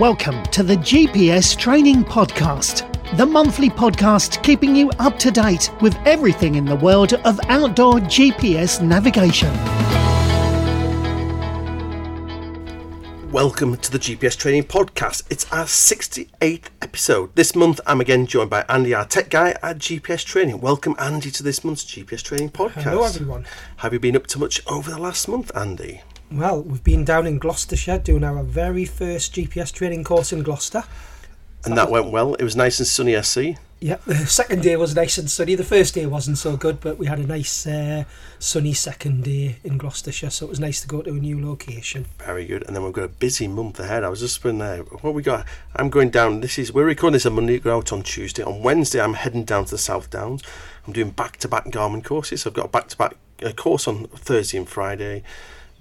Welcome to the GPS Training Podcast, the monthly podcast keeping you up to date with everything in the world of outdoor GPS navigation. Welcome to the GPS Training Podcast. It's our 68th episode. This month, I'm again joined by Andy, our tech guy at GPS Training. Welcome, Andy, to this month's GPS Training Podcast. Hello, everyone. Have you been up to much over the last month, Andy? Well, we've been down in Gloucestershire doing our very first GPS training course in Gloucester. And that went well. It was nice and sunny, I see. Yeah, the second day was nice and sunny. The first day wasn't so good, but we had a nice uh, sunny second day in Gloucestershire, so it was nice to go to a new location. Very good. And then we've got a busy month ahead. I was just been there. What we got? I'm going down. This is we're recording this on Monday. Go out on Tuesday. On Wednesday, I'm heading down to the South Downs. I'm doing back-to-back Garmin courses. I've got a back-to-back uh, course on Thursday and Friday,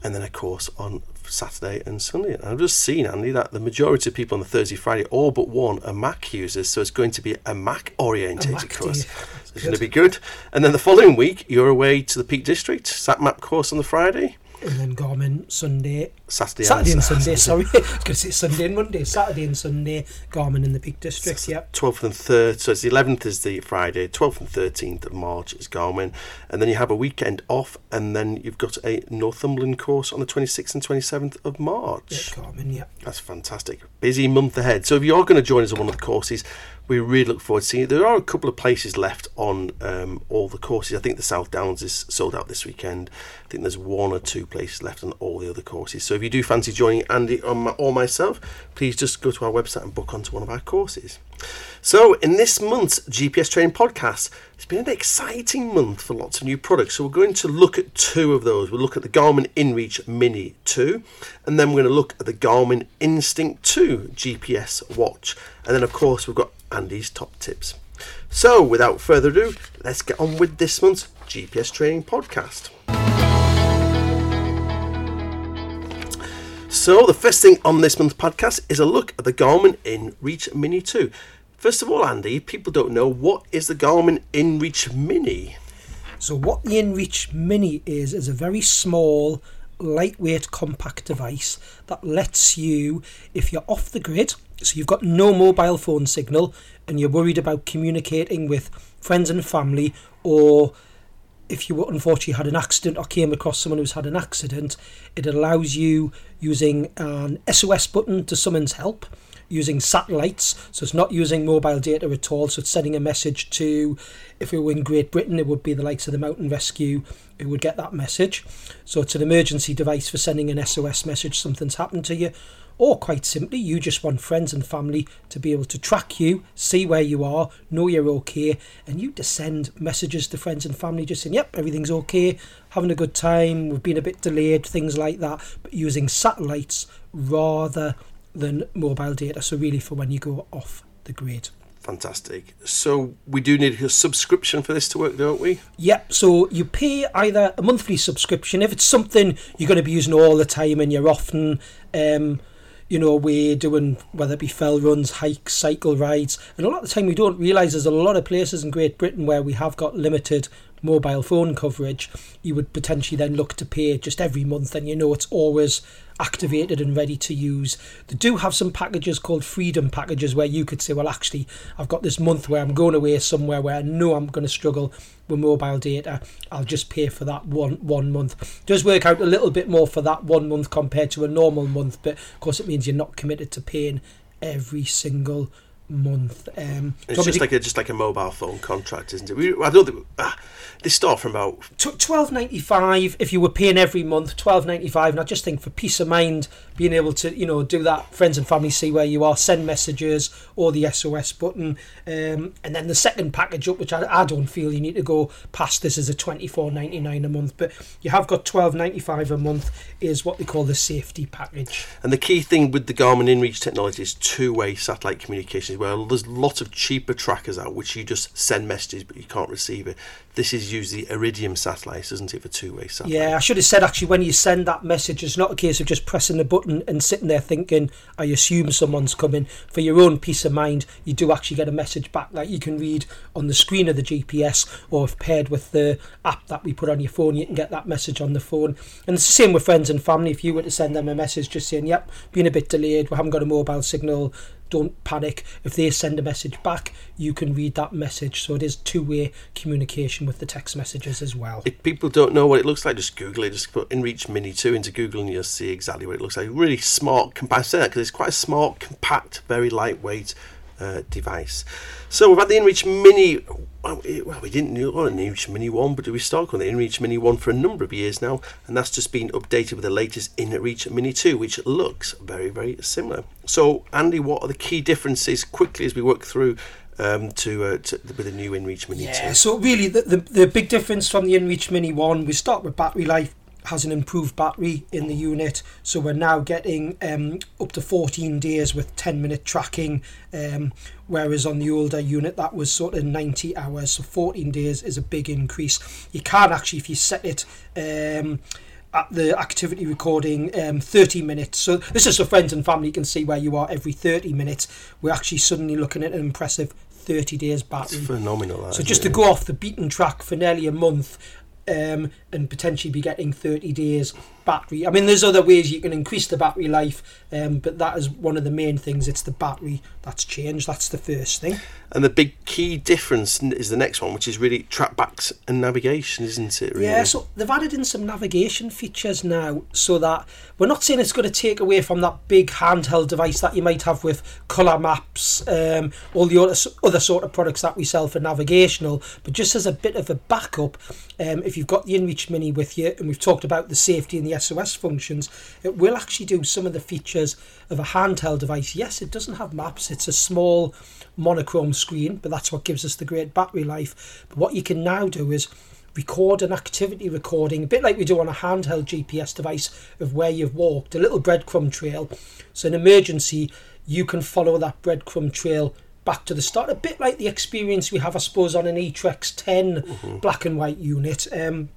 and then of course on Saturday and Sunday. And I've just seen, Andy, that the majority of people on the Thursday, Friday, all but one are Mac users. So it's going to be a Mac orientated Mac course. it's going to be good. And then the following week, you're away to the Peak District, Sat Map course on the Friday, And then Garmin Sunday, Saturday, Saturday and Sun- Sunday. Sorry, I was going to say Sunday and Monday. Saturday and Sunday, Garmin in the Peak District. Yep. 12th and 3rd, so it's the 11th is the Friday, 12th and 13th of March is Garmin, and then you have a weekend off, and then you've got a Northumberland course on the 26th and 27th of Yeah, March. Garmin. Yep. That's fantastic. Busy month ahead. So if you are going to join us on one of the courses, we really look forward to seeing you. There are a couple of places left on um, all the courses. I think the South Downs is sold out this weekend. I think there's one or two places left on all the other courses. So if you do fancy joining Andy or, my, or myself, please just go to our website and book onto one of our courses. So in this month's GPS Training Podcast, it's been an exciting month for lots of new products. So we're going to look at two of those. We'll look at the Garmin InReach Mini 2, and then we're going to look at the Garmin Instinct 2 GPS watch. And then, of course, we've got Andy's top tips. So, without further ado, let's get on with this month's GPS Training Podcast. So, the first thing on this month's podcast is a look at the Garmin InReach Mini 2. First of all, Andy, people don't know what is the Garmin InReach Mini. So what the InReach Mini is is a very small, lightweight, compact device that lets you, if you're off the grid, so you've got no mobile phone signal, and you're worried about communicating with friends and family, or if you unfortunately had an accident or came across someone who's had an accident, it allows you using an SOS button to summons help using satellites. So it's not using mobile data at all. So it's sending a message to, if it were in Great Britain, it would be the likes of the Mountain Rescue who would get that message. So it's an emergency device for sending an SOS message, something's happened to you. Or quite simply, you just want friends and family to be able to track you, see where you are, know you're okay, and you just send messages to friends and family just saying, yep, everything's okay, having a good time, we've been a bit delayed, things like that, but using satellites rather than mobile data. So, really, for when you go off the grid. Fantastic. So, we do need a subscription for this to work, don't we? Yep, so you pay either a monthly subscription if it's something you're going to be using all the time and you're often, um, you know, we're doing whether it be fell runs, hikes, cycle rides, and a lot of the time we don't realise there's a lot of places in Great Britain where we have got limited mobile phone coverage. You would potentially then look to pay just every month, and you know it's always activated and ready to use. They do have some packages called freedom packages where you could say, well, actually, I've got this month where I'm going away somewhere where I know I'm going to struggle with mobile data. I'll just pay for that one one month. It does work out a little bit more for that one month compared to a normal month, but of course it means you're not committed to paying every single month. Um, It's just like a just like a mobile phone contract, isn't it? We, I don't think ah, they start from about twelve ninety five if you were paying every month twelve ninety five and I just think for peace of mind being able to you know do that friends and family see where you are send messages or the SOS button um, and then the second package up which I, I don't feel you need to go past this as a twenty four ninety nine a month but you have got twelve ninety five a month is what they call the safety package And the key thing with the Garmin InReach technology is two-way satellite communications. Well, there's lots of cheaper trackers out which you just send messages but you can't receive it. This is usually Iridium satellites, isn't it, for two-way satellite? Yeah, I should have said actually when you send that message, it's not a case of just pressing the button and sitting there thinking, I assume someone's coming. For your own peace of mind, you do actually get a message back that you can read on the screen of the GPS, or if paired with the app that we put on your phone, you can get that message on the phone. And it's the same with friends and family. If you were to send them a message just saying, "Yep, been a bit delayed, we haven't got a mobile signal," don't panic. If they send a message back, you can read that message. So it is two way communication with the text messages as well. If people don't know what it looks like, just Google it. Just put InReach Mini 2 into Google and you'll see exactly what it looks like. Really smart, compact, because it's quite a smart, compact, very lightweight uh, device. So we've had the InReach Mini. Well, we didn't know an InReach Mini 1, but we started on the InReach Mini 1 for a number of years now, and that's just been updated with the latest InReach Mini 2, which looks very, very similar. So, Andy, what are the key differences quickly as we work through um, to, uh, to with the new InReach Mini yeah, 2? So really, the, the the big difference from the InReach Mini One, we start with battery life has an improved battery in the unit. So we're now getting um, up to 14 days with 10 minute tracking um, whereas on the older unit that was sort of 90 hours. So 14 days is a big increase. You can actually if you set it um, at the activity recording um, 30 minutes. So this is so friends and family can see where you are every 30 minutes. We're actually suddenly looking at an impressive 30 days battery. It's phenomenal. that, so just it? to go off the beaten track for nearly a month um, and potentially be getting 30 days battery. I mean, there's other ways you can increase the battery life, um, but that is one of the main things. It's the battery that's changed. That's the first thing. And the big key difference is the next one, which is really trackbacks and navigation, isn't it? Really? Yeah, so they've added in some navigation features now so that we're not saying it's going to take away from that big handheld device that you might have with colour maps, um, all the other, other sort of products that we sell for navigational, but just as a bit of a backup, um, if you've got the Mini with you, and we've talked about the safety and the SOS functions, it will actually do some of the features of a handheld device. Yes, it doesn't have maps, it's a small monochrome screen, but that's what gives us the great battery life. But what you can now do is record an activity recording, a bit like we do on a handheld GPS device of where you've walked, a little breadcrumb trail. So, in emergency, you can follow that breadcrumb trail back to the start, a bit like the experience we have, I suppose, on an E-Trex 10 black and white unit. Um,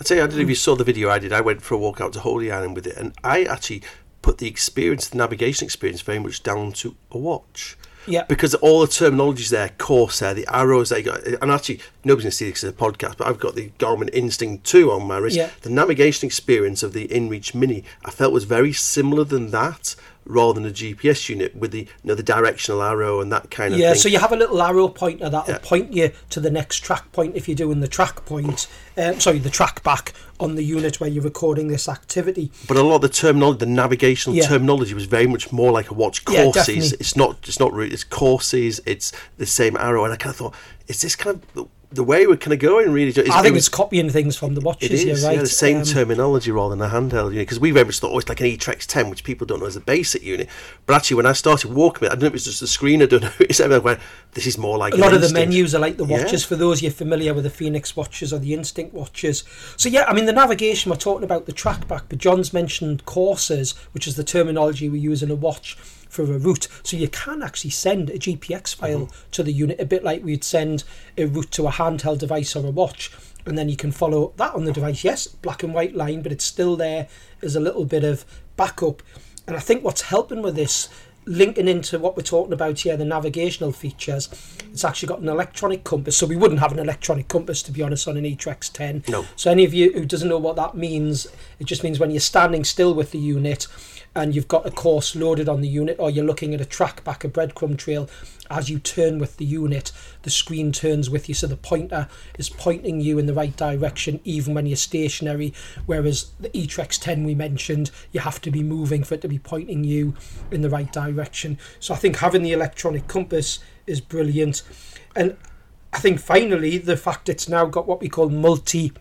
I tell you, I don't know if you saw the video I did. I went for a walk out to Holy Island with it, and I actually put the experience, the navigation experience, very much down to a watch. Yeah. Because all the terminologies there, Corsair, the arrows they got, and actually nobody's going to see this as a podcast, but I've got the Garmin Instinct 2 on my wrist. Yeah. The navigation experience of the InReach Mini, I felt was very similar than that, rather than a GPS unit with the you know the directional arrow and that kind of Yeah, thing. so you have a little arrow pointer that'll Yeah. point you to the next track point if you're doing the track point. Um, sorry, the track back on the unit where you're recording this activity. But a lot of the terminology, the navigational Yeah. terminology, was very much more like a watch Yeah, courses. definitely. it's not, it's not route. It's courses. It's the same arrow, and I kind of thought, is this kind of the, way we're kind of going? Really, It's- I it think was- it's copying things from the watches. It is, you're right. yeah, the same Um, terminology rather than a handheld unit. Because we very much thought, oh, it's like an E-Trex 10, which people don't know as a basic unit. But actually, when I started walking I don't know if it's just the screen, I don't know. It's everything. Went, this is more like a lot of the menus are like the Yeah. watches for those you're familiar with the Fenix watches or the Instinct watches. So yeah, I mean the navigation we're talking about the track back, but John's mentioned courses, which is the terminology we use in a watch for a route. So you can actually send a GPX file Mm-hmm. to the unit, a bit like we'd send a route to a handheld device or a watch. And then you can follow that on the device. Yes, black and white line, but it's still there as a little bit of backup. And I think what's helping with this linking into what we're talking about here, the navigational features, it's actually got an electronic compass. So we wouldn't have an electronic compass, to be honest, on an E-Trex 10. No. So any of you who doesn't know what that means, it just means when you're standing still with the unit and you've got a course loaded on the unit or you're looking at a track back, a breadcrumb trail, as you turn with the unit, the screen turns with you. So the pointer is pointing you in the right direction even when you're stationary. Whereas the E-Trex 10 we mentioned, you have to be moving for it to be pointing you in the right direction. So I think having the electronic compass is brilliant. And I think finally the fact it's now got what we call multi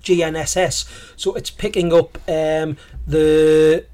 GNSS, so it's picking up um, the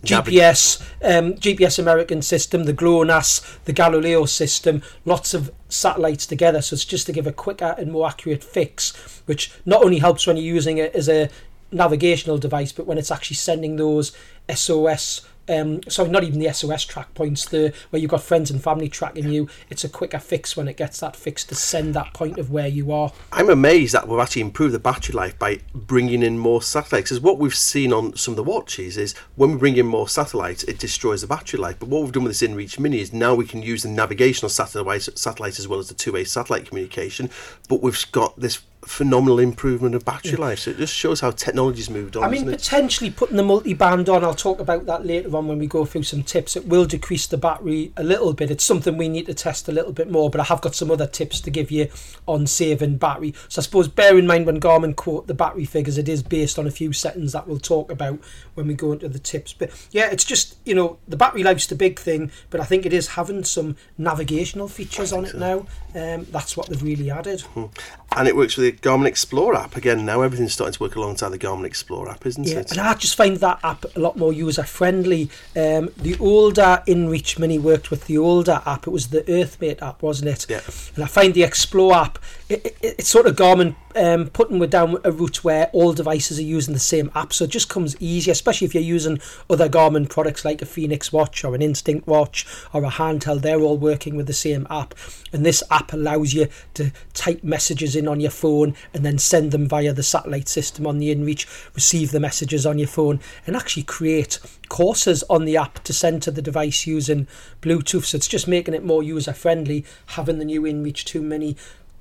GPS, um, GPS American system, the GLONASS, the Galileo system, lots of satellites together. So it's just to give a quicker and more accurate fix, which not only helps when you're using it as a navigational device, but when it's actually sending those SOS um, sorry, not even the SOS track points, the where you've got friends and family tracking you. It's a quicker fix when it gets that fix to send that point of where you are. I'm amazed that we've actually improved the battery life by bringing in more satellites. Because what we've seen on some of the watches is when we bring in more satellites, it destroys the battery life. But what we've done with this InReach Mini is now we can use the navigational satellites, satellites as well as the two-way satellite communication. But we've got this phenomenal improvement of battery yeah. life. So it just shows how technology's moved on. I mean, potentially putting the multi-band on. I'll talk about that later on when we go through some tips. It will decrease the battery a little bit. It's something we need to test a little bit more. But I have got some other tips to give you on saving battery. So I suppose bear in mind when Garmin quote the battery figures, it is based on a few settings that we'll talk about when we go into the tips. But yeah, it's just you know the battery life's the big thing. But I think it is having some navigational features on it so. now. Um, that's what they've really added. Hmm. And it works with the Garmin Explore app again. Now everything's starting to work alongside the Garmin Explore app, isn't yeah, it? And I just find that app a lot more user friendly. Um, the older InReach Mini worked with the older app. It was the EarthMate app, wasn't it? Yeah. And I find the Explore app it, it, it's sort of Garmin um, putting down a route where all devices are using the same app, so it just comes easy, especially if you're using other Garmin products like a Fenix watch or an Instinct watch or a handheld. They're all working with the same app, and this app allows you to type messages in on your phone and then send them via the satellite system on the InReach, receive the messages on your phone, and actually create courses on the app to send to the device using Bluetooth. So it's just making it more user friendly, having the new InReach 2 Mini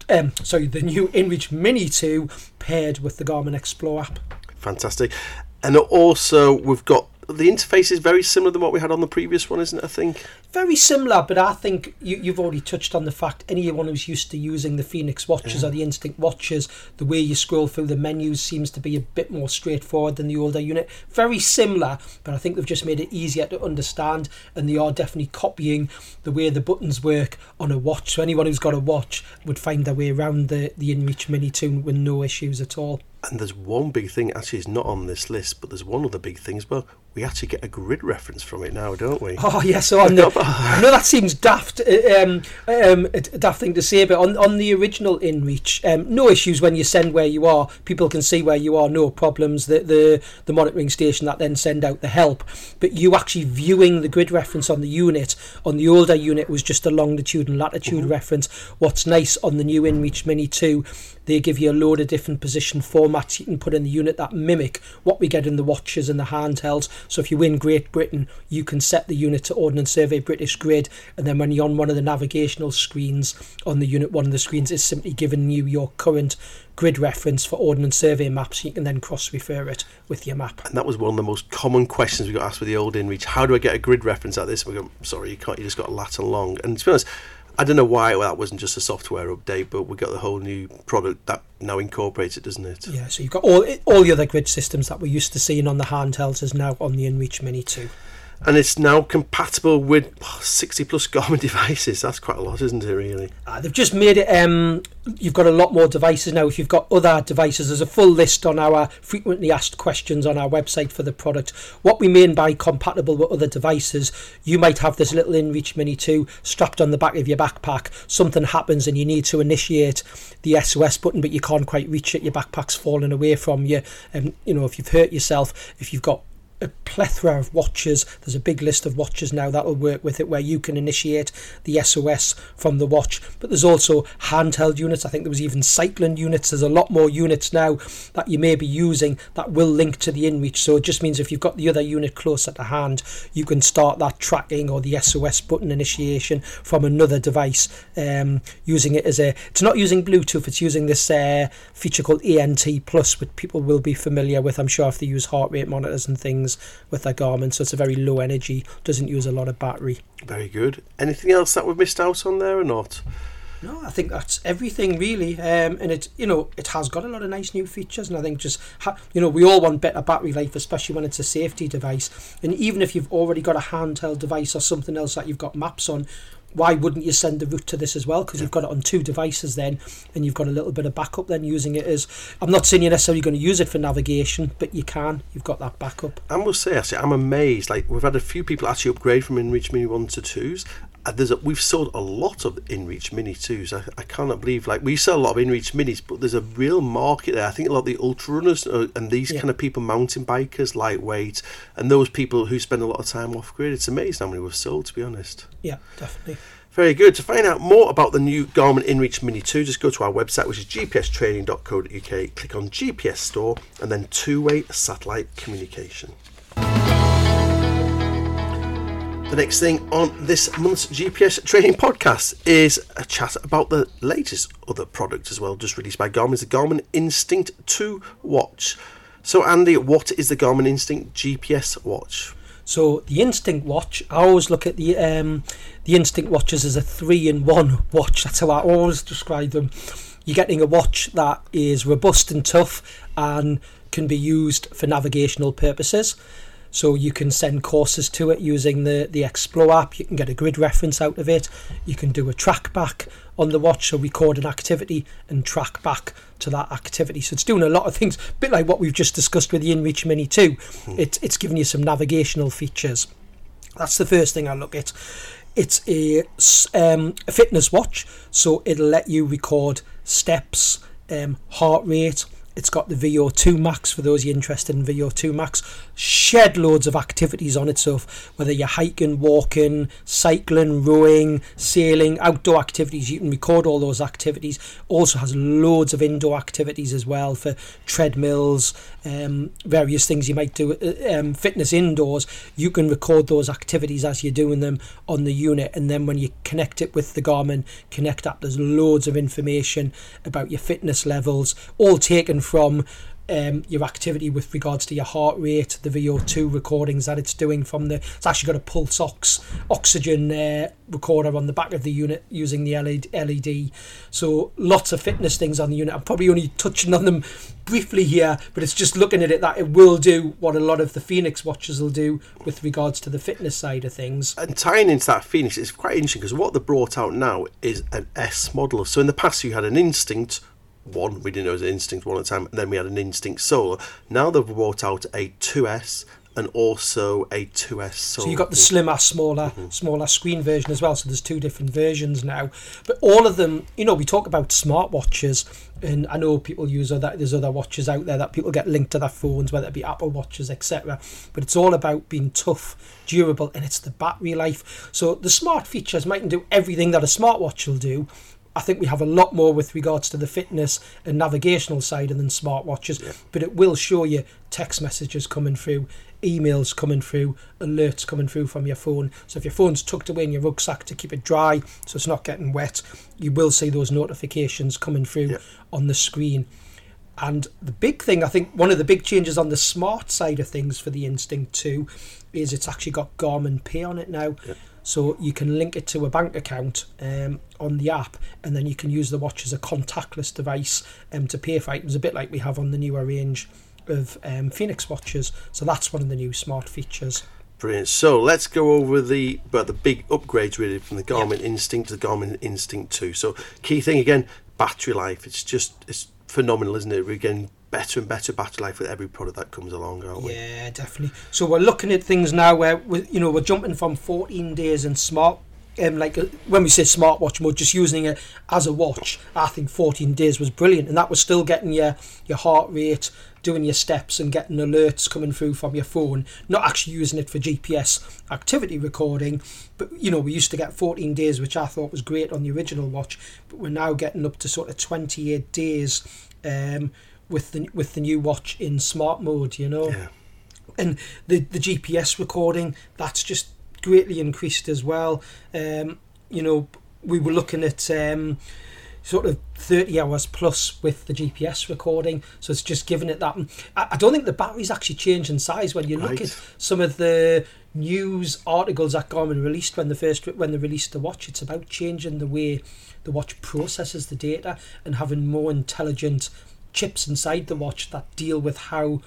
um, sorry, the new InReach Mini 2 paired with the Garmin Explore app. Fantastic. And also, we've got the interface is very similar to what we had on the previous one, isn't it? I think very similar, but I think you, have already touched on the fact anyone who's used to using the Fenix watches yeah. or the Instinct watches, the way you scroll through the menus seems to be a bit more straightforward than the older unit. Very similar, but I think they've just made it easier to understand, and they are definitely copying the way the buttons work on a watch. So anyone who's got a watch would find their way around the the InReach Mini 2 with no issues at all. And there's one big thing, actually, it's not on this list, but there's one other big thing as well. We actually get a grid reference from it now, don't we? Oh, yes. Yeah, so on the, I know that seems daft, uh, um, um, a daft thing to say, but on, on the original InReach, um, no issues when you send where you are. People can see where you are, no problems. The, the, the monitoring station that then send out the help. But you actually viewing the grid reference on the unit, on the older unit was just a longitude and latitude mm-hmm. reference. What's nice on the new InReach Mini 2 they give you a load of different position formats you can put in the unit that mimic what we get in the watches and the handhelds. So if you win Great Britain, you can set the unit to Ordnance Survey British grid, and then when you're on one of the navigational screens on the unit, one of the screens is simply giving you your current grid reference for Ordnance Survey maps. You can then cross refer it with your map. And that was one of the most common questions we got asked with the old InReach. How do I get a grid reference at this? And we go, sorry, you can't. You just got a lat and long. And to be honest I don't know why that wasn't just a software update, but we got the whole new product that now incorporates it, doesn't it? Yeah, so you've got all all the other grid systems that we're used to seeing on the handhelds is now on the InReach Mini too and it's now compatible with 60 plus Garmin devices. That's quite a lot, isn't it, really? Uh, they've just made it, um, you've got a lot more devices now. If you've got other devices, there's a full list on our frequently asked questions on our website for the product. What we mean by compatible with other devices, you might have this little InReach Mini 2 strapped on the back of your backpack. Something happens and you need to initiate the SOS button, but you can't quite reach it. Your backpack's falling away from you. And, um, you know, if you've hurt yourself, if you've got a plethora of watches. There's a big list of watches now that will work with it where you can initiate the SOS from the watch. But there's also handheld units. I think there was even cycling units. There's a lot more units now that you may be using that will link to the InReach. So it just means if you've got the other unit close at the hand, you can start that tracking or the SOS button initiation from another device um, using it as a. It's not using Bluetooth. It's using this uh, feature called ANT Plus, which people will be familiar with. I'm sure if they use heart rate monitors and things things with their Garmin. So it's a very low energy, doesn't use a lot of battery. Very good. Anything else that we've missed out on there or not? No, I think that's everything really, um, and it you know it has got a lot of nice new features, and I think just ha- you know we all want better battery life, especially when it's a safety device, and even if you've already got a handheld device or something else that you've got maps on, why wouldn't you send the route to this as well? Because yeah. you've got it on two devices then, and you've got a little bit of backup then using it as. I'm not saying you're necessarily going to use it for navigation, but you can. You've got that backup. I must say, actually, I'm amazed. Like we've had a few people actually upgrade from InReach Mini one to twos, there's a, we've sold a lot of InReach Mini 2s. I, I cannot believe like we sell a lot of InReach Minis, but there's a real market there. I think a lot of the ultra runners uh, and these Yeah. kind of people, mountain bikers, lightweight, and those people who spend a lot of time off grid. It's amazing how many we've sold, to be honest. Yeah, definitely. Very good. To find out more about the new Garmin InReach Mini 2, just go to our website, which is gpstraining.co.uk, click on GPS Store, and then two way satellite communication. The next thing on this month's GPS training podcast is a chat about the latest other product as well, just released by Garmin, is the Garmin Instinct 2 watch. So, Andy, what is the Garmin Instinct GPS watch? So the Instinct watch, I always look at the um, the Instinct watches as a three-in-one watch. That's how I always describe them. You're getting a watch that is robust and tough and can be used for navigational purposes. So you can send courses to it using the the Explore app. You can get a grid reference out of it. You can do a track back on the watch, so record an activity and track back to that activity. So it's doing a lot of things, a bit like what we've just discussed with the InReach Mini 2. It's it's giving you some navigational features. That's the first thing I look at. It's a, um, a fitness watch, so it'll let you record steps, um, heart rate. It's got the VO2 Max for those you're interested in VO2 Max. Shed loads of activities on it, so whether you're hiking, walking, cycling, rowing, sailing, outdoor activities, you can record all those activities. Also has loads of indoor activities as well for treadmills, um, various things you might do, uh, um, fitness indoors. You can record those activities as you're doing them on the unit, and then when you connect it with the Garmin Connect app, there's loads of information about your fitness levels, all taken from um, your activity with regards to your heart rate, the VO2 recordings that it's doing from the. It's actually got a pulse ox oxygen uh, recorder on the back of the unit using the LED. LED. So lots of fitness things on the unit. I'm probably only touching on them briefly here, but it's just looking at it that it will do what a lot of the Fenix watches will do with regards to the fitness side of things. and tying into that Fenix, it's quite interesting because what they brought out now is an S model. So in the past, you had an Instinct one, we didn't know it was an Instinct one at the time, and then we had an Instinct Solar. Now they've brought out a 2S and also a 2S Solar. So you've got the mm-hmm. slimmer, smaller, mm-hmm. smaller screen version as well. So there's two different versions now. But all of them, you know, we talk about smartwatches, and I know people use other. There's other watches out there that people get linked to their phones, whether it be Apple watches, etc. But it's all about being tough, durable, and it's the battery life. So the smart features mightn't do everything that a smartwatch will do. I think we have a lot more with regards to the fitness and navigational side than smartwatches, but it will show you text messages coming through, emails coming through, alerts coming through from your phone. So if your phone's tucked away in your rucksack to keep it dry so it's not getting wet, you will see those notifications coming through Yeah. on the screen. And the big thing, I think, one of the big changes on the smart side of things for the Instinct 2 is it's actually got Garmin Pay on it now. So you can link it to a bank account um, on the app, and then you can use the watch as a contactless device um, to pay for items, a bit like we have on the newer range of um, Fenix watches. So that's one of the new smart features. Brilliant. So let's go over the well, the big upgrades really from the Garmin Instinct to the Garmin Instinct 2. So key thing again, battery life. It's just it's phenomenal, isn't it? We're getting better and better battery life with every product that comes along, aren't we? Yeah, definitely. So we're looking at things now where we you know we're jumping from 14 days in smart. Um, like uh, when we say smartwatch mode, just using it as a watch, I think 14 days was brilliant, and that was still getting your your heart rate, doing your steps, and getting alerts coming through from your phone. Not actually using it for GPS activity recording, but you know we used to get 14 days, which I thought was great on the original watch, but we're now getting up to sort of 28 days um, with the with the new watch in smart mode. You know Yeah. and the the GPS recording that's just greatly increased as well. Um, you know, we were looking at um, sort of 30 hours plus with the GPS recording, so it's just giving it that. I, I don't think the batteries actually change in size when you look Right. at some of the news articles that Garmin released when the first when they released the watch. It's about changing the way the watch processes the data and having more intelligent chips inside the watch that deal with how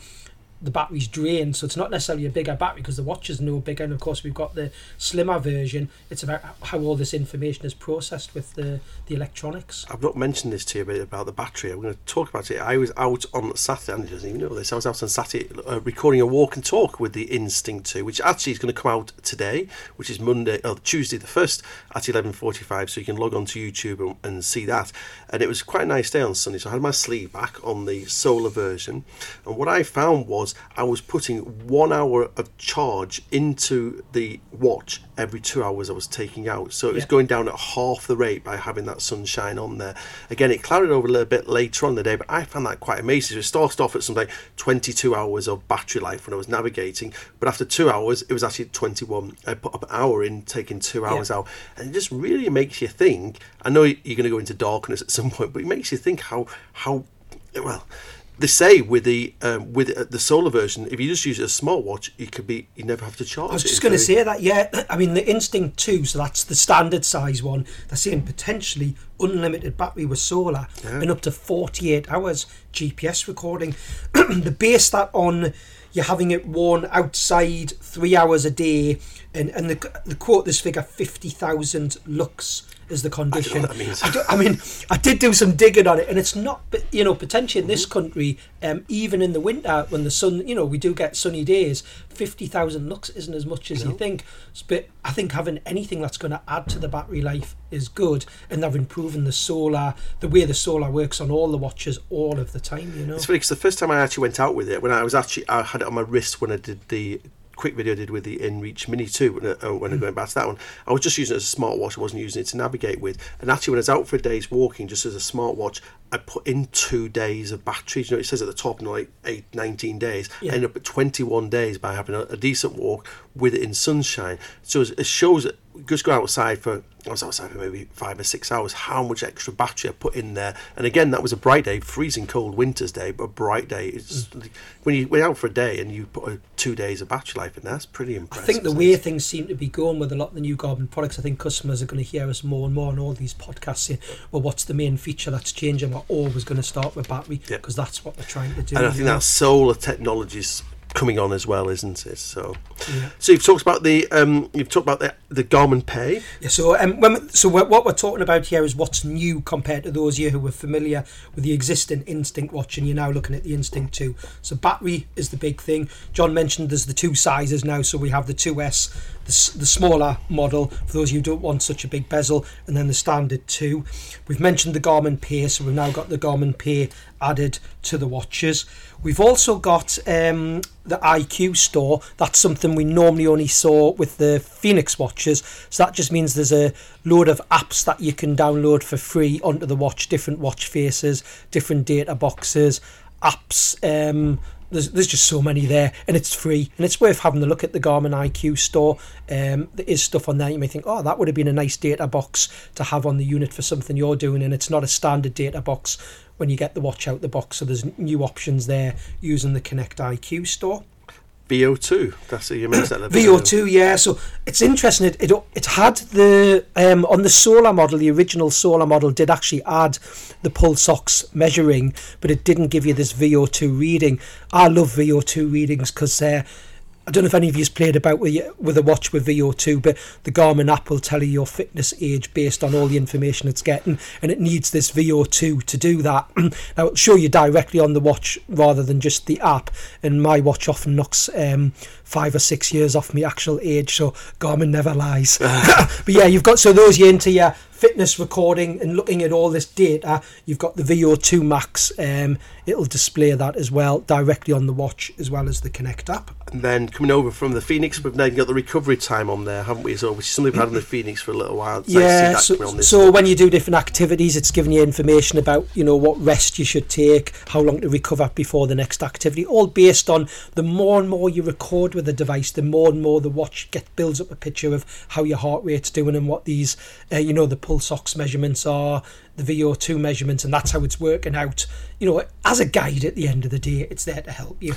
the battery's drained. So it's not necessarily a bigger battery because the watch is no bigger. And of course, we've got the slimmer version. It's about how all this information is processed with the, the electronics. I've not mentioned this to you about, about the battery. I'm going to talk about it. I was out on Saturday, and doesn't even know this. I was out on Saturday uh, recording a walk and talk with the Instinct 2, which actually is going to come out today, which is Monday, oh, Tuesday the 1st at 11.45. So you can log on to YouTube and, and see that. And it was quite a nice day on Sunday. So I had my sleeve back on the solar version. And what I found was I was putting one hour of charge into the watch every two hours I was taking out. So it was Yeah. going down at half the rate by having that sunshine on there. Again, it clouded over a little bit later on the day, but I found that quite amazing. So it started off at something like 22 hours of battery life when I was navigating, but after two hours, it was actually 21. I put up an hour in, taking two hours out, and it just really makes you think. I know you're going to go into darkness at some point, but it makes you think how how well they say with the um, with uh, the solar version, if you just use a smartwatch, you could be you never have to charge. I was just going to say that, yeah. I mean, the Instinct 2, so that's the standard size one. They're saying potentially unlimited battery with solar and up to 48 hours GPS recording. they base that on you're having it worn outside three hours a day, and, and the, the quote this figure 50,000 lux is the condition. means. I, don't- I mean, I did do some digging on it, and it's not, but, you know, potentially in this country, um, even in the winter when the sun, you know, we do get sunny days, 50,000 lux isn't as much as you think. But I think having anything that's going to add to the battery life is good, and they're improving the solar, the way the solar works on all the watches all of the time, you know. It's funny because the first time I actually went out with it, when I was actually, I had it on my wrist when I did the quick video I did with the InReach Mini 2 when, I, uh, when I Mm. going back to that one. I was just using it as a smartwatch, I wasn't using it to navigate with. And actually, when I was out for a day's walking just as a smartwatch, I put in two days of batteries. You know, it says at the top, like eight, 19 days. Yeah. I ended up at 21 days by having a, a decent walk with it in sunshine. So it shows that just go outside for I was outside for maybe five or six hours. How much extra battery I put in there? And again, that was a bright day, freezing cold winter's day, but a bright day. It's Mm. when you went out for a day and you put a, two days of battery life in there. That's pretty impressive. I think the way things seem to be going with a lot of the new Garmin products, I think customers are going to hear us more and more on all these podcasts saying, well, what's the main feature that's changing? We're always going to start with battery because that's what we're trying to do. and I think that solar technology's coming on as well, isn't it? So, Yeah. so you've talked about the um, you've talked about the the Garmin Pay. Yeah, so um, when, so what what we're talking about here is what's new compared to those of you who were familiar with the existing Instinct watch, and you're now looking at the Instinct 2. So battery is the big thing. John mentioned there's the two sizes now, so we have the 2S, the, the smaller model for those of you who don't want such a big bezel, and then the standard 2. We've mentioned the Garmin Pay, so we've now got the Garmin Pay added to the watches. We've also got um, the IQ store. That's something we normally only saw with the Fenix watches. So that just means there's a load of apps that you can download for free onto the watch, different watch faces, different data boxes, apps. Um, there's, there's just so many there, and it's free, and it's worth having a look at the Garmin IQ store. Um, there is stuff on there you may think, oh, that would have been a nice data box to have on the unit for something you're doing, and it's not a standard data box when you get the watch out the box. So there's new options there using the Connect IQ store. VO2. That's. You mentioned that. a. VO2, yeah. So it's interesting. It, it it had the um, on the solar model. The original solar model did actually add the pulse ox measuring, but it didn't give you this VO2 reading. I love VO2 readings because. Uh, I don't know if any of you's played about with with a watch with VO2, but the Garmin app will tell you your fitness age based on all the information it's getting, and it needs this VO2 to do that. now it'll show you directly on the watch rather than just the app. And my watch often knocks um, five or six years off my actual age, so Garmin never lies. but yeah, you've got so those you into your fitness recording and looking at all this data, you've got the VO2 Max. Um, it'll display that as well directly on the watch as well as the Connect app. And then coming over from the Fenix, we've then got the recovery time on there, haven't we? So, which is something we've had on the Fenix for a little while. It's nice yeah, that so, coming on this so when you do different activities, it's giving you information about you know what rest you should take, how long to recover before the next activity, all based on the more and more you record with the device, the more and more the watch get builds up a picture of how your heart rate's doing and what these uh, you know the pulse ox measurements are, the VO2 measurements, and that's how it's working out. You know, as a guide at the end of the day, it's there to help you.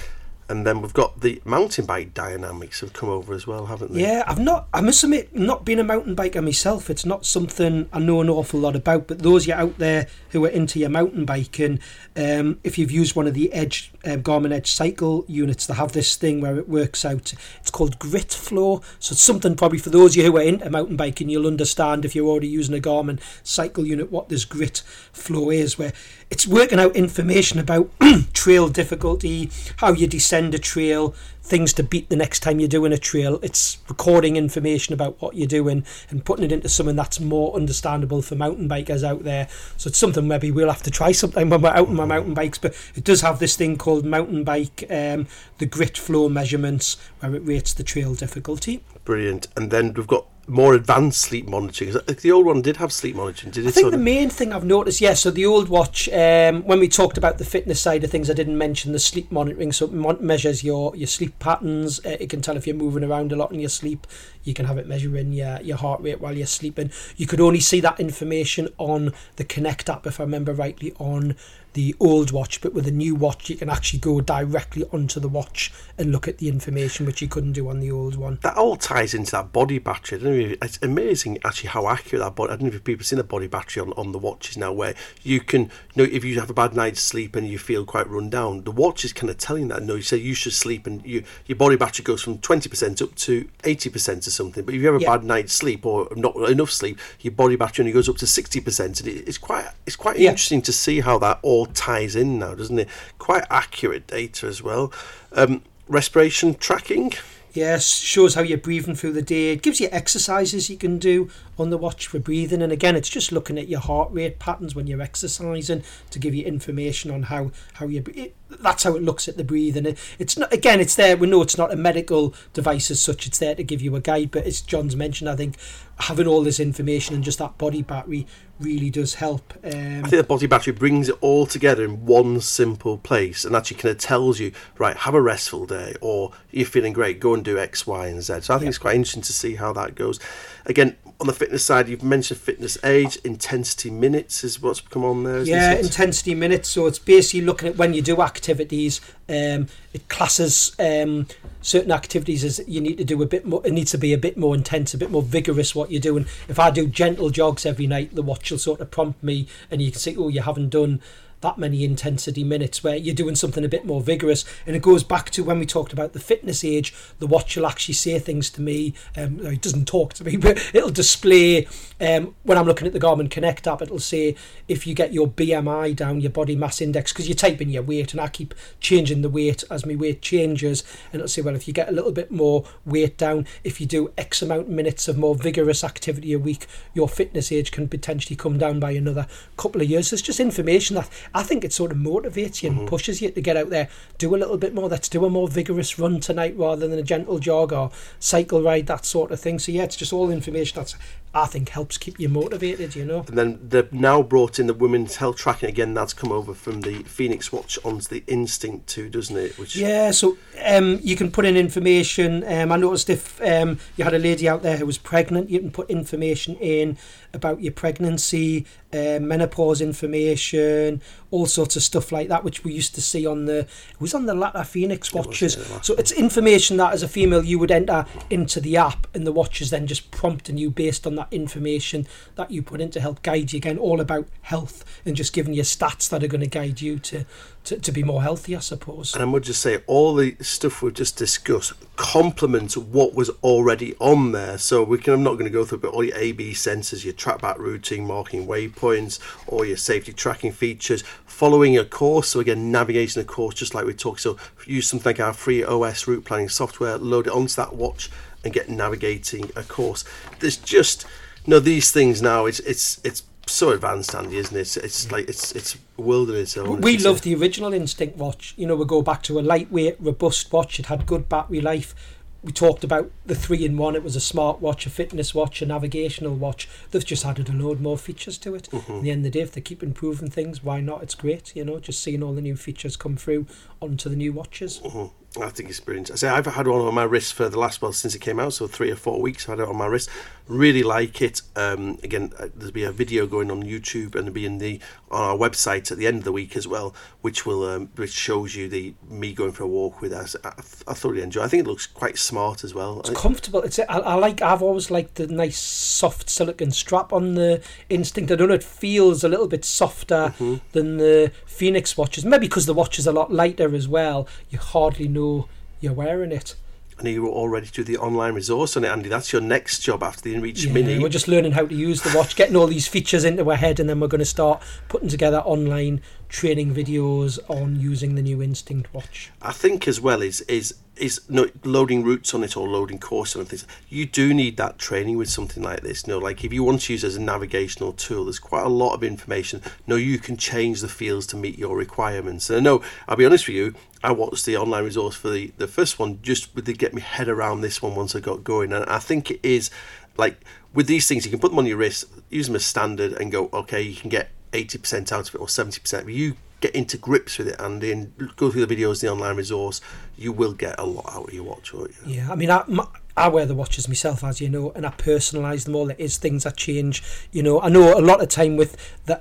And then we've got the mountain bike dynamics have come over as well, haven't they? Yeah, I've not. I must admit, not being a mountain biker myself, it's not something I know an awful lot about. But those you out there who are into your mountain biking, um, if you've used one of the Edge um, Garmin Edge cycle units, they have this thing where it works out. It's called Grit Flow. So it's something probably for those of you who are into mountain biking, you'll understand if you're already using a Garmin cycle unit what this Grit Flow is, where it's working out information about trail difficulty, how you descend a trail, things to beat the next time you're doing a trail. It's recording information about what you're doing and putting it into something that's more understandable for mountain bikers out there. So it's something maybe we'll have to try sometime when we're out on our mountain bikes. But it does have this thing called mountain bike, um, the grit flow measurements, where it rates the trail difficulty. Brilliant. And then we've got more advanced sleep monitoring. The old one did have sleep monitoring, did it? I think the main thing I've noticed, yes, yeah, so the old watch, um, when we talked about the fitness side of things, I didn't mention the sleep monitoring. So it measures your, your sleep patterns. Uh, it can tell if you're moving around a lot in your sleep. You can have it measuring your, your heart rate while you're sleeping. You could only see that information on the Connect app, if I remember rightly, on the old watch, but with a new watch, you can actually go directly onto the watch and look at the information, which you couldn't do on the old one. That all ties into that body battery. Know if, it's amazing actually how accurate that body. I don't know if people have seen the body battery on, on the watches now, where you can, you know, if you have a bad night's sleep and you feel quite run down, the watch is kind of telling that. No, you say you should sleep, and you your body battery goes from twenty percent up to eighty percent or something. But if you have a yeah. bad night's sleep or not enough sleep, your body battery only goes up to sixty percent, and it, it's quite it's quite yeah. interesting to see how that all ties in now, doesn't it? Quite accurate data as well. Um, respiration tracking. Yes, shows how you're breathing through the day. It gives you exercises you can do on the watch for breathing. And again, it's just looking at your heart rate patterns when you're exercising to give you information on how how you. That's how it looks at the breathing. It, it's not again. It's there. We know it's not a medical device as such. It's there to give you a guide. But as John's mentioned, I think having all this information and just that body battery really does help. Um, I think the body battery brings it all together in one simple place and actually kind of tells you, right, have a restful day or you're feeling great, go and do X, Y, and Z. So I think yeah. it's quite interesting to see how that goes. Again, on the fitness side, you've mentioned fitness age, intensity minutes is what's come on there. Yeah, it? intensity minutes. So it's basically looking at when you do activities. Um, it classes um, certain activities as you need to do a bit more. It needs to be a bit more intense, a bit more vigorous. What you're doing. If I do gentle jogs every night, the watch will sort of prompt me, and you can see, oh, you haven't done that many intensity minutes where you're doing something a bit more vigorous. And it goes back to when we talked about the fitness age, the watch will actually say things to me. Um, it doesn't talk to me, but it'll display um, when I'm looking at the Garmin Connect app, it'll say if you get your BMI down, your body mass index, because you type in your weight and I keep changing the weight as my weight changes. And it'll say, well, if you get a little bit more weight down, if you do X amount of minutes of more vigorous activity a week, your fitness age can potentially come down by another couple of years. It's just information that I think it sort of motivates you and mm-hmm. pushes you to get out there, do a little bit more. Let's do a more vigorous run tonight rather than a gentle jog or cycle ride, that sort of thing. So yeah, it's just all information that's I think helps keep you motivated, you know. And then they've now brought in the women's health tracking again. That's come over from the Fenix Watch onto the Instinct too, doesn't it? Which yeah, so um, you can put in information. Um, I noticed if um, you had a lady out there who was pregnant, you can put information in about your pregnancy, uh, menopause information, all sorts of stuff like that, which we used to see on the it was on the latter uh, Fenix watches. It so it's information that as a female you would enter into the app, and the watches then just prompting you based on that information that you put in to help guide you again, all about health and just giving you stats that are going to guide you to to, to be more healthy, I suppose. And I would just say all the stuff we've just discussed complements what was already on there. So we can I'm not going to go through, but all your AB sensors, your track back routing, marking waypoints, all your safety tracking features, following a course. So again, navigating a course, just like we talked. So use something like our free OS route planning software, load it onto that watch, and get navigating a course. There's just you know these things now. It's it's it's so advanced, Andy, isn't it? It's, it's like it's it's wilderness. We love the original Instinct watch. You know, we go back to a lightweight, robust watch. It had good battery life. We talked about the three in one. It was a smart watch, a fitness watch, a navigational watch. They've just added a load more features to it. Mm-hmm. At the end of the day, if they keep improving things, why not? It's great. You know, just seeing all the new features come through onto the new watches. Mm-hmm I think it's brilliant. I say I've had one on my wrist for the last well since it came out, so three or four weeks. I've had it on my wrist. Really like it. Um, again, uh, there'll be a video going on YouTube and it'll be in the on our website at the end of the week as well, which will um, which shows you the me going for a walk with us. I, I thoroughly enjoy. I think it looks quite smart as well. It's comfortable. It's I, I like. I've always liked the nice soft silicon strap on the Instinct. I don't know. It feels a little bit softer Mm-hmm. than the Fenix watches. Maybe because the watch is a lot lighter as well. You hardly know you're wearing it. And you were all ready to do the online resource on it, Andy. That's your next job after the InReach Yeah, Mini. We're just learning how to use the watch, getting all these features into our head, and then we're going to start putting together online training videos on using the new Instinct watch. I think as well is is is no, loading routes on it or loading courses and things. You do need that training with something like this. You know, like if you want to use as a navigational tool, there's quite a lot of information. No, you can change the fields to meet your requirements. And I know, I'll be honest with you, I watched the online resource for the the first one just to get my head around this one once I got going, and I think it is like with these things, you can put them on your wrist, use them as standard, and go, okay, you can get 80% out of it or 70%. If you get into grips with it and then go through the videos, the online resource, you will get a lot out of your watch, won't you? Yeah, I mean, I, my, I wear the watches myself, as you know, and I personalise them all. There is things that change. You know, I know a lot of time with the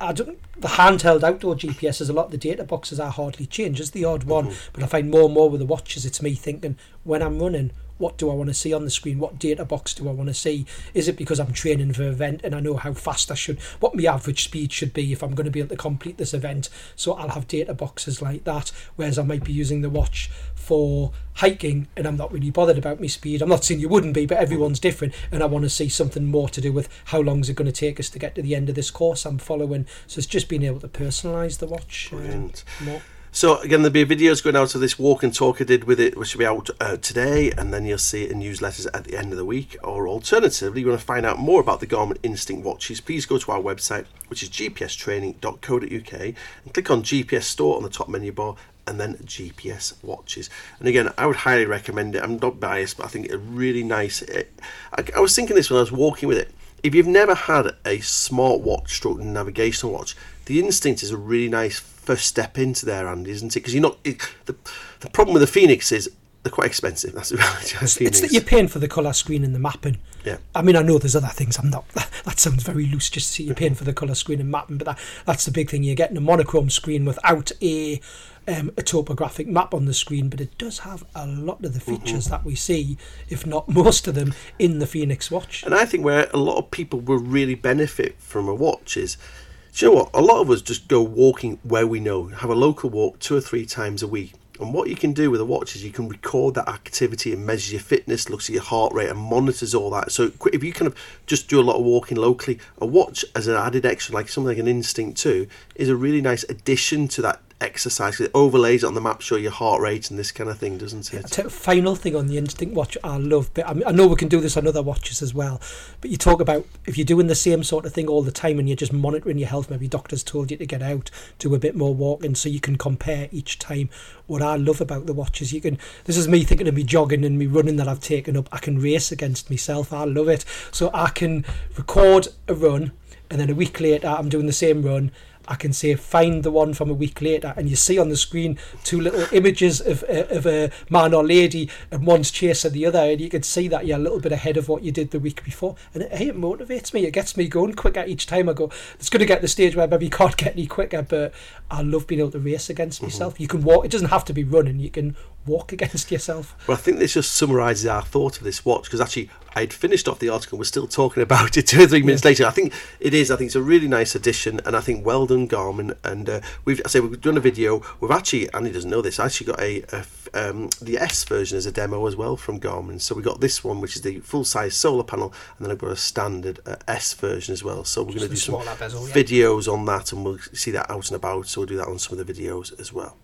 the handheld outdoor GPSs, a lot of the data boxes are hardly change. It's the odd one, mm-hmm. but I find more and more with the watches, it's me thinking when I'm running. What do I want to see on the screen? What data box do I want to see? Is it because I'm training for an event and I know how fast I should, what my average speed should be if I'm going to be able to complete this event? So I'll have data boxes like that. Whereas I might be using the watch for hiking and I'm not really bothered about my speed. I'm not saying you wouldn't be, but everyone's different. And I want to see something more to do with how long is it going to take us to get to the end of this course I'm following. So it's just being able to personalise the watch. um, Brilliant. more. So again, there'll be videos going out of this walk and talk I did with it, which will be out uh, today, and then you'll see it in newsletters at the end of the week. Or alternatively, you want to find out more about the Garmin Instinct watches, please go to our website, which is gpstraining.co.uk, and click on GPS Store on the top menu bar, and then GPS watches. And again, I would highly recommend it. I'm not biased, but I think it's a really nice. It, I, I was thinking this when I was walking with it. If you've never had a smart watch stroke navigational watch, the Instinct is a really nice first step into there, Andy, isn't it? Because you're not. It, the, the problem with the Fenix is they're quite expensive. That's the reality. of It's that you're paying for the colour screen and the mapping. Yeah. I mean, I know there's other things. I'm not. That sounds very loose. Just to see you're paying for the colour screen and mapping, but that, that's the big thing. You're getting a monochrome screen without a um, a topographic map on the screen, but it does have a lot of the Mm-hmm. features that we see, if not most of them, in the Fenix watch. And I think where a lot of people will really benefit from a watch is, you know what? A lot of us just go walking where we know, have a local walk two or three times a week. And what you can do with a watch is you can record that activity and measure your fitness, looks at your heart rate, and monitors all that. So if you kind of just do a lot of walking locally, a watch as an added extra, like something like an Instinct 2, is a really nice addition to that exercise. It overlays it on the map, show your heart rate and this kind of thing, doesn't it? T- final thing on the Instinct watch I love, but I, mean, I know we can do this on other watches as well. But you talk about if you're doing the same sort of thing all the time and you're just monitoring your health, maybe doctors told you to get out, do a bit more walking, so you can compare each time. What I love about the watch is you can. This is me thinking of me jogging and me running that I've taken up. I can race against myself. I love it. So I can record a run, and then a week later I'm doing the same run. I can say find the one from a week later, and you see on the screen two little images of, uh, of a man or lady, and one's chasing the other, and you can see that you're a little bit ahead of what you did the week before. And it, hey, it motivates me. It gets me going quicker each time I go. It's going to get the stage where maybe you can't get any quicker, but I love being able to race against myself. You can walk. It doesn't have to be running. You can walk against yourself. Well, I think this just summarises our thought of this watch because actually I'd finished off the article. We're still talking about it two or three minutes later. I think it is. I think it's a really nice addition, and I think well done, Garmin. And uh, we've I say we've done a video. We've actually Andy doesn't know this. I actually got a, a um, the S version as a demo as well from Garmin. So we got this one, which is the full size solar panel, and then I've got a standard uh, S version as well. So we're going to do some bezel, yeah. videos on that, and we'll see that out and about. So we'll do that on some of the videos as well.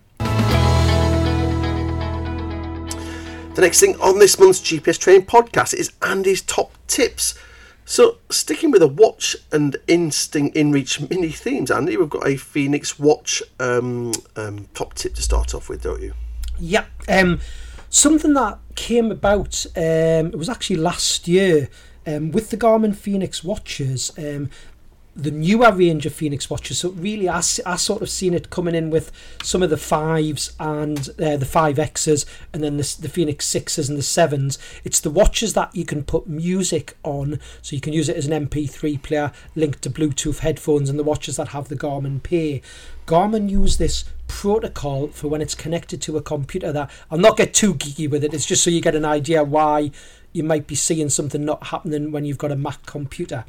The next thing on this month's GPS Training podcast is Andy's top tips. So, sticking with the watch and instinct InReach mini themes, Andy, we've got a Fenix watch um, um, top tip to start off with, don't you? Yeah. Um, something that came about, um, it was actually last year um, with the Garmin Fenix watches. The newer range of Fenix watches. So really, I, I sort of seen it coming in with some of the fives and uh, the five X's, and then the, the Fenix sixes and the sevens. It's the watches that you can put music on, so you can use it as an MP3 player linked to Bluetooth headphones, and the watches that have the Garmin Pay. Garmin use this protocol for when it's connected to a computer. That I'll not get too geeky with it. It's just so you get an idea why you might be seeing something not happening when you've got a Mac computer.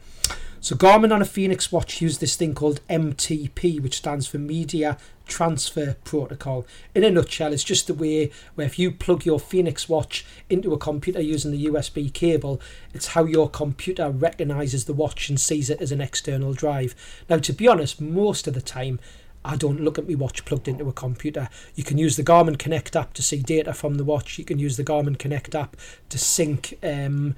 So Garmin on a Fenix watch use this thing called MTP, which stands for Media Transfer Protocol. In a nutshell, it's just the way where if you plug your Fenix watch into a computer using the USB cable, it's how your computer recognizes the watch and sees it as an external drive. Now, to be honest, most of the time, I don't look at my watch plugged into a computer. You can use the Garmin Connect app to see data from the watch. You can use the Garmin Connect app to sync um,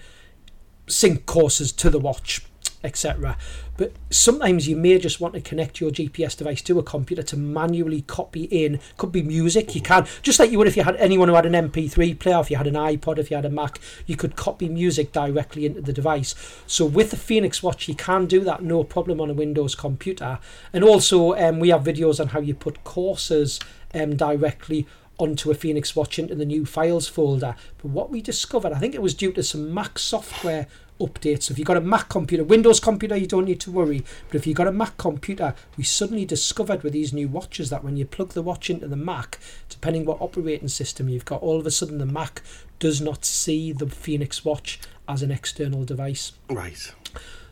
sync courses to the watch etc. But sometimes you may just want to connect your GPS device to a computer to manually copy in. Could be music. You can just like you would if you had anyone who had an MP3 player, if you had an iPod, if you had a Mac, you could copy music directly into the device. So with the Fenix Watch, you can do that no problem on a Windows computer. And also, um, we have videos on how you put courses um, directly onto a Fenix Watch into the new files folder. But what we discovered, I think it was due to some Mac software updates. So if you've got a Mac computer, Windows computer, you don't need to worry. But if you've got a Mac computer, we suddenly discovered with these new watches that when you plug the watch into the Mac, depending what operating system you've got, all of a sudden the Mac does not see the Fenix watch as an external device. Right.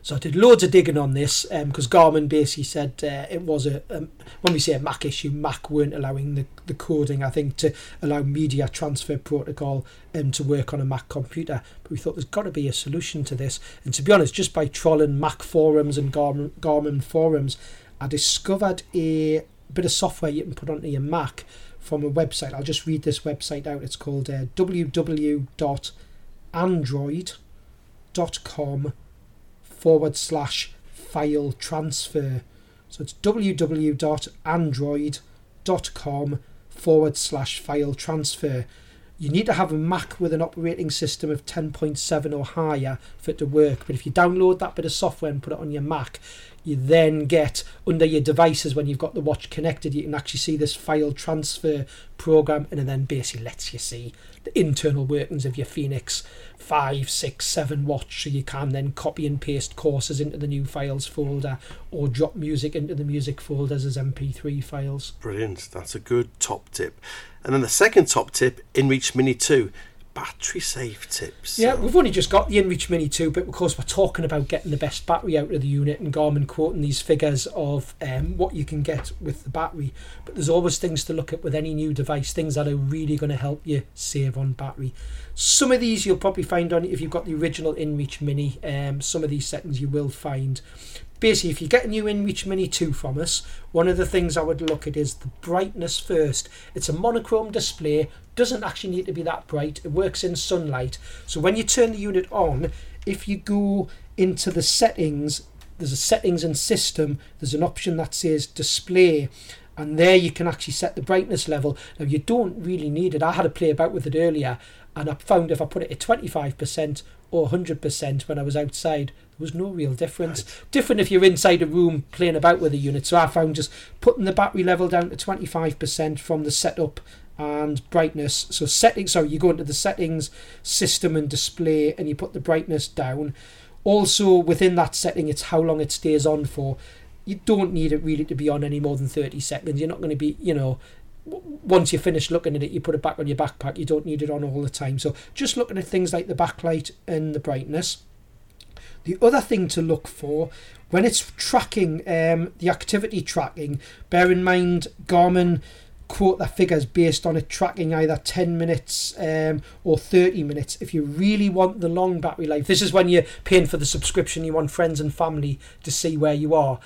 So I did loads of digging on this because um, Garmin basically said uh, it was a um, when we say a Mac issue, Mac weren't allowing the, the coding I think to allow media transfer protocol um, to work on a Mac computer. But we thought there's got to be a solution to this. And to be honest, just by trolling Mac forums and Garmin, Garmin forums, I discovered a bit of software you can put onto your Mac from a website. I'll just read this website out. It's called uh, www.android.com forward slash file transfer. So it's www.android.com forward slash file transfer. You need to have a Mac with an operating system of 10.7 or higher for it to work. But if you download that bit of software and put it on your Mac, you then get under your devices when you've got the watch connected, you can actually see this file transfer program, and it then basically lets you see the internal workings of your Fenix 5, 6, 7 watch. So you can then copy and paste courses into the new files folder or drop music into the music folders as MP3 files. Brilliant. That's a good top tip. And then the second top tip, InReach Mini 2 battery safe tips. Yeah, we've only just got the InReach Mini 2, but of course we're talking about getting the best battery out of the unit and Garmin quoting these figures of um, what you can get with the battery. But there's always things to look at with any new device, things that are really going to help you save on battery. Some of these you'll probably find on if you've got the original InReach Mini. Um, some of these settings you will find basically, if you get a new InReach Mini 2 from us, one of the things I would look at is the brightness first. It's a monochrome display, doesn't actually need to be that bright, it works in sunlight. So when you turn the unit on, if you go into the settings, there's a settings and system, there's an option that says display. And there you can actually set the brightness level. Now you don't really need it. I had to play about with it earlier and I found if I put it at 25% or 100% when I was outside, was no real difference. Right. Different if you're inside a room playing about with a unit. So I found just putting the battery level down to 25% from the setup and brightness. So settings, sorry, you go into the settings, system and display, and you put the brightness down. Also within that setting, it's how long it stays on for. You don't need it really to be on any more than 30 seconds. You're not going to be, you know, once you finish looking at it, you put it back on your backpack. You don't need it on all the time. So just looking at things like the backlight and the brightness. The other thing to look for when it's tracking um, the activity tracking, bear in mind Garmin quote the figures based on it tracking either 10 minutes um, or 30 minutes. If you really want the long battery life this is when you're paying for the subscription you want friends and family to see where you are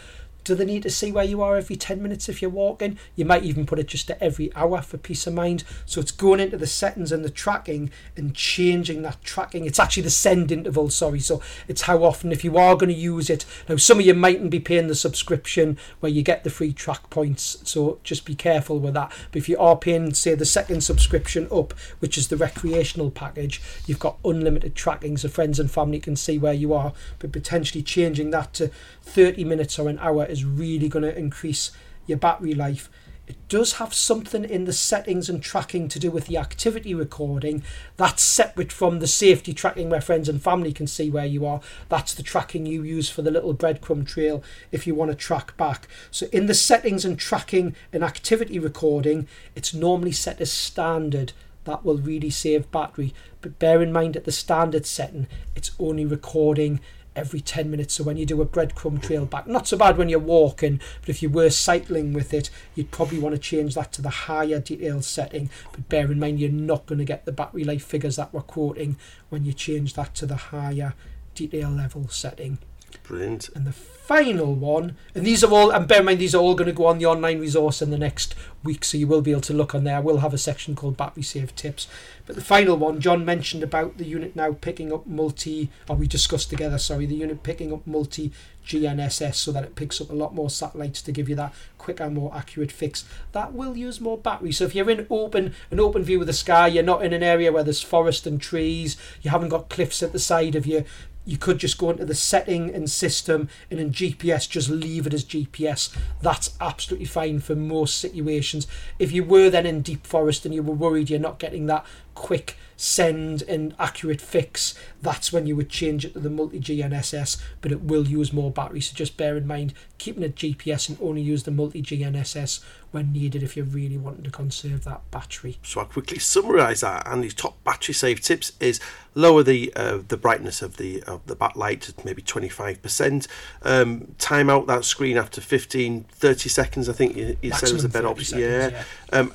Do they need to see where you are every 10 minutes if you're walking? You might even put it just to every hour for peace of mind. So it's going into the settings and the tracking and changing that tracking. It's actually the send interval, sorry. So it's how often, if you are going to use it. Now, some of you mightn't be paying the subscription where you get the free track points. So just be careful with that. But if you are paying, say, the second subscription up, which is the recreational package, you've got unlimited tracking so friends and family can see where you are. But potentially changing that to 30 minutes or an hour is really going to increase your battery life. It does have something in the settings and tracking to do with the activity recording. That's separate from the safety tracking where friends and family can see where you are. That's the tracking you use for the little breadcrumb trail if you want to track back. So, in the settings and tracking and activity recording, it's normally set as standard. That will really save battery. But bear in mind at the standard setting, it's only recording every 10 minutes. So when you do a breadcrumb trail back, not so bad when you're walking, but if you were cycling with it, you'd probably want to change that to the higher detail setting. But bear in mind, you're not going to get the battery life figures that we're quoting when you change that to the higher detail level setting. Brilliant. And the final one, and these are all, and bear in mind, these are all going to go on the online resource in the next week, so you will be able to look on there. We'll have a section called Battery Save Tips. But the final one, John mentioned about the unit now picking up multi, or we discussed together, sorry, the unit picking up multi GNSS so that it picks up a lot more satellites to give you that quicker, more accurate fix. That will use more battery. So if you're in open an open view of the sky, you're not in an area where there's forest and trees, you haven't got cliffs at the side of you, you could just go into the setting and system and in GPS just leave it as GPS. That's absolutely fine for most situations. If you were then in deep forest and you were worried you're not getting that quick send an accurate fix, that's when you would change it to the multi GNSS, but it will use more battery. So just bear in mind keeping it GPS and only use the multi GNSS when needed if you're really wanting to conserve that battery. So I'll quickly summarise that. And these top battery save tips is lower the uh, the brightness of the of the backlight to maybe 25%. Um, time out that screen after 15, 30 seconds. I think you, you said was a better option. Seconds, yeah. yeah. Um,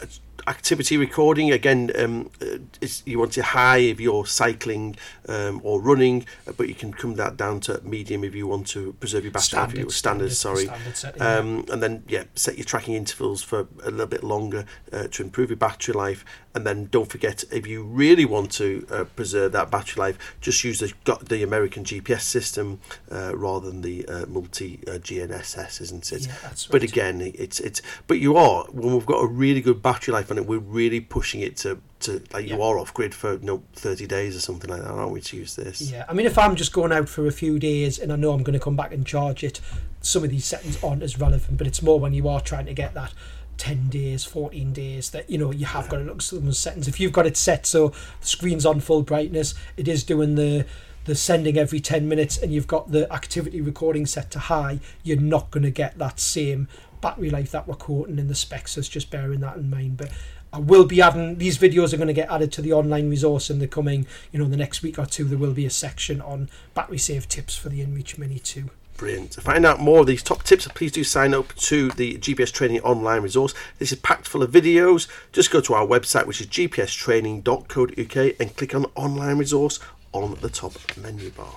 activity recording. Again um, uh, you want it high if you're cycling um, or running but you can come that down to medium if you want to preserve your battery standard, standard, standard sorry. standard setting, um, and then yeah set your tracking intervals for a little bit longer uh, to improve your battery life and then don't forget if you really want to uh, preserve that battery life just use the the American GPS system uh, rather than the uh, multi uh, GNSS isn't it? Yeah, that's but again it's it's but you are when we've got a really good battery life on it we're really pushing it to to like you are off grid for you know, 30 days or something like that aren't we to use this? Yeah, I mean, if I'm just going out for a few days and I know I'm going to come back and charge it, some of these settings aren't as relevant, but it's more when you are trying to get that 10 days, 14 days that, you know, you have got to look at some those settings. If you've got it set so the screen's on full brightness, it is doing the the sending every 10 minutes and you've got the activity recording set to high, you're not going to get that same battery life that we're quoting in the specs. So it's just bearing that in mind. But I will be adding these videos are going to get added to the online resource in the coming, you know, the next week or two. There will be a section on battery save tips for the InReach Mini 2. Brilliant. To find out more of these top tips, please do sign up to the GPS Training online resource. This is packed full of videos. Just go to our website, which is gpstraining.co.uk, and click on online resource on the top menu bar.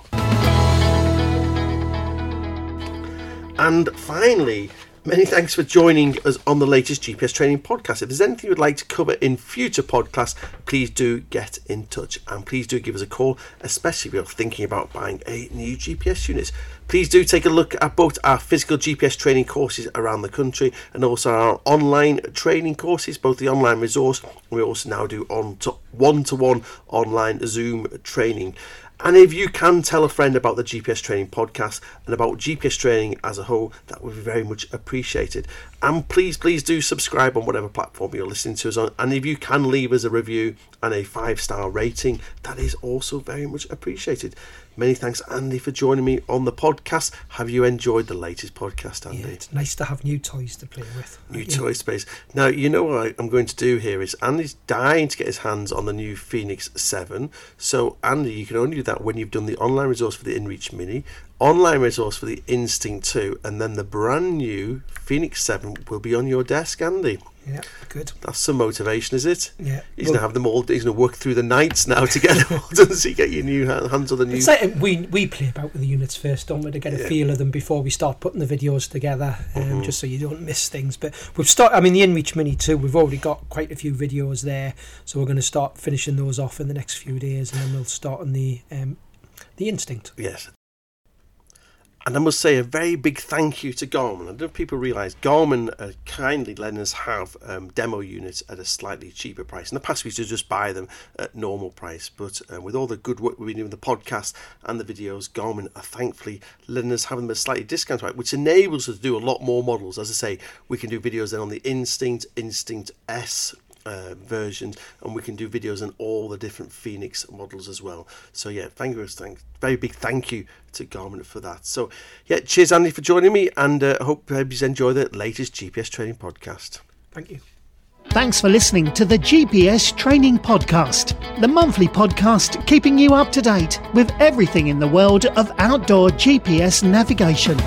And finally, many thanks for joining us on the latest GPS Training podcast. If there's anything you'd like to cover in future podcasts, please do get in touch and please do give us a call, especially if you're thinking about buying a new GPS unit. Please do take a look at both our physical GPS training courses around the country and also our online training courses, both the online resource. We also now do on one-to-one online Zoom training. And if you can tell a friend about the GPS Training podcast and about GPS training as a whole, that would be very much appreciated. And please, please do subscribe on whatever platform you're listening to us on. And if you can leave us a review and a five star rating, that is also very much appreciated. Many thanks, Andy, for joining me on the podcast. Have you enjoyed the latest podcast, Andy? Yeah, it's nice to have new toys to play with. New Yeah. toy space. Now, you know what I'm going to do here is Andy's dying to get his hands on the new Fenix 7. So, Andy, you can only do that when you've done the online resource for the InReach Mini. Online resource for the Instinct 2, and then the brand new Fenix 7 will be on your desk, Andy. Yeah, good. That's some motivation, is it? Yeah. He's Well- gonna have them all. He's gonna work through the nights now to get them all done. So you get your new hands on the new. It's like we we play about with the units first, don't we, to get a Yeah. feel of them before we start putting the videos together, um, Mm-hmm. just so you don't miss things. But we've started. I mean, the InReach Mini too. We've already got quite a few videos there, so we're going to start finishing those off in the next few days, and then we'll start on the um, the Instinct. Yes. And I must say a very big thank you to Garmin. I don't know if people realise Garmin uh, kindly letting us have um, demo units at a slightly cheaper price. In the past, we used to just buy them at normal price, but uh, with all the good work we've been doing, the podcast and the videos, Garmin are thankfully letting us have them at a slightly discounted price, which enables us to do a lot more models. As I say, we can do videos then on the Instinct, Instinct S uh, versions, and we can do videos on all the different Fenix models as well. So yeah, thank you, thank, very big thank you to Garmin for that. So yeah, cheers Andy for joining me, and uh, I hope you enjoy the latest GPS training podcast. Thank you. Thanks for listening to the GPS Training Podcast, the monthly podcast keeping you up to date with everything in the world of outdoor GPS navigation.